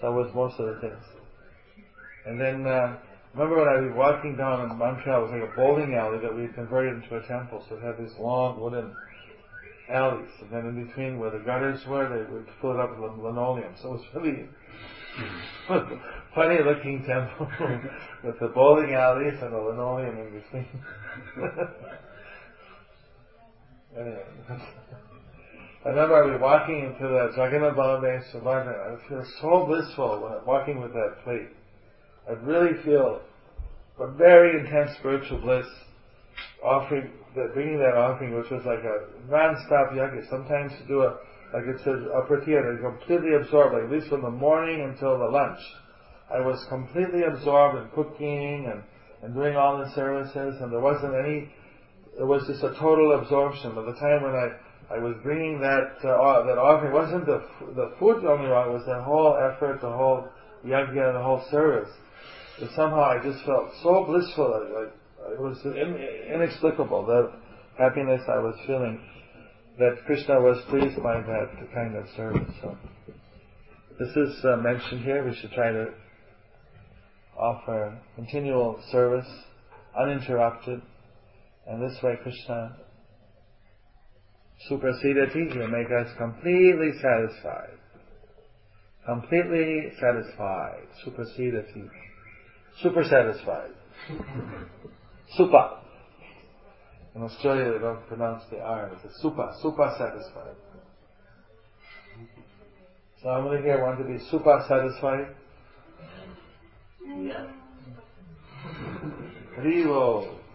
so I was most of the things. And then, uh, remember when I was walking down in Montreal, it was like a bowling alley that we had converted into a temple, so it had these long wooden alleys, and then in between where the gutters were, they would fill it up with linoleum, so it was really funny looking temple with the bowling alleys and the linoleum in between. anyway. I remember I was walking into the Jagannath Baladev Subhadra. I feel so blissful walking with that plate. I really feel a very intense spiritual bliss offering, the, bringing that offering, which was like a non-stop yajna. Sometimes to do a, like it says, a pratiyana, completely absorbed, like at least from the morning until the lunch. I was completely absorbed in cooking and, and doing all the services, and there wasn't any, it was just a total absorption. By the time when I I was bringing that uh, that offering. It wasn't the the food only wrong. It was the whole effort, the whole yajna, the whole service. But somehow I just felt so blissful. Like, it was in, inexplicable the happiness I was feeling that Krishna was pleased by that kind of service. So this is uh, mentioned here. We should try to offer continual service, uninterrupted, and this way Krishna suprasidati, he'll make us completely satisfied. Completely satisfied. Suprasidati. Super satisfied. Super. In Australia they don't pronounce the R, it's a super, super satisfied. So I'm going to hear want to be super satisfied? Yeah. Rivo.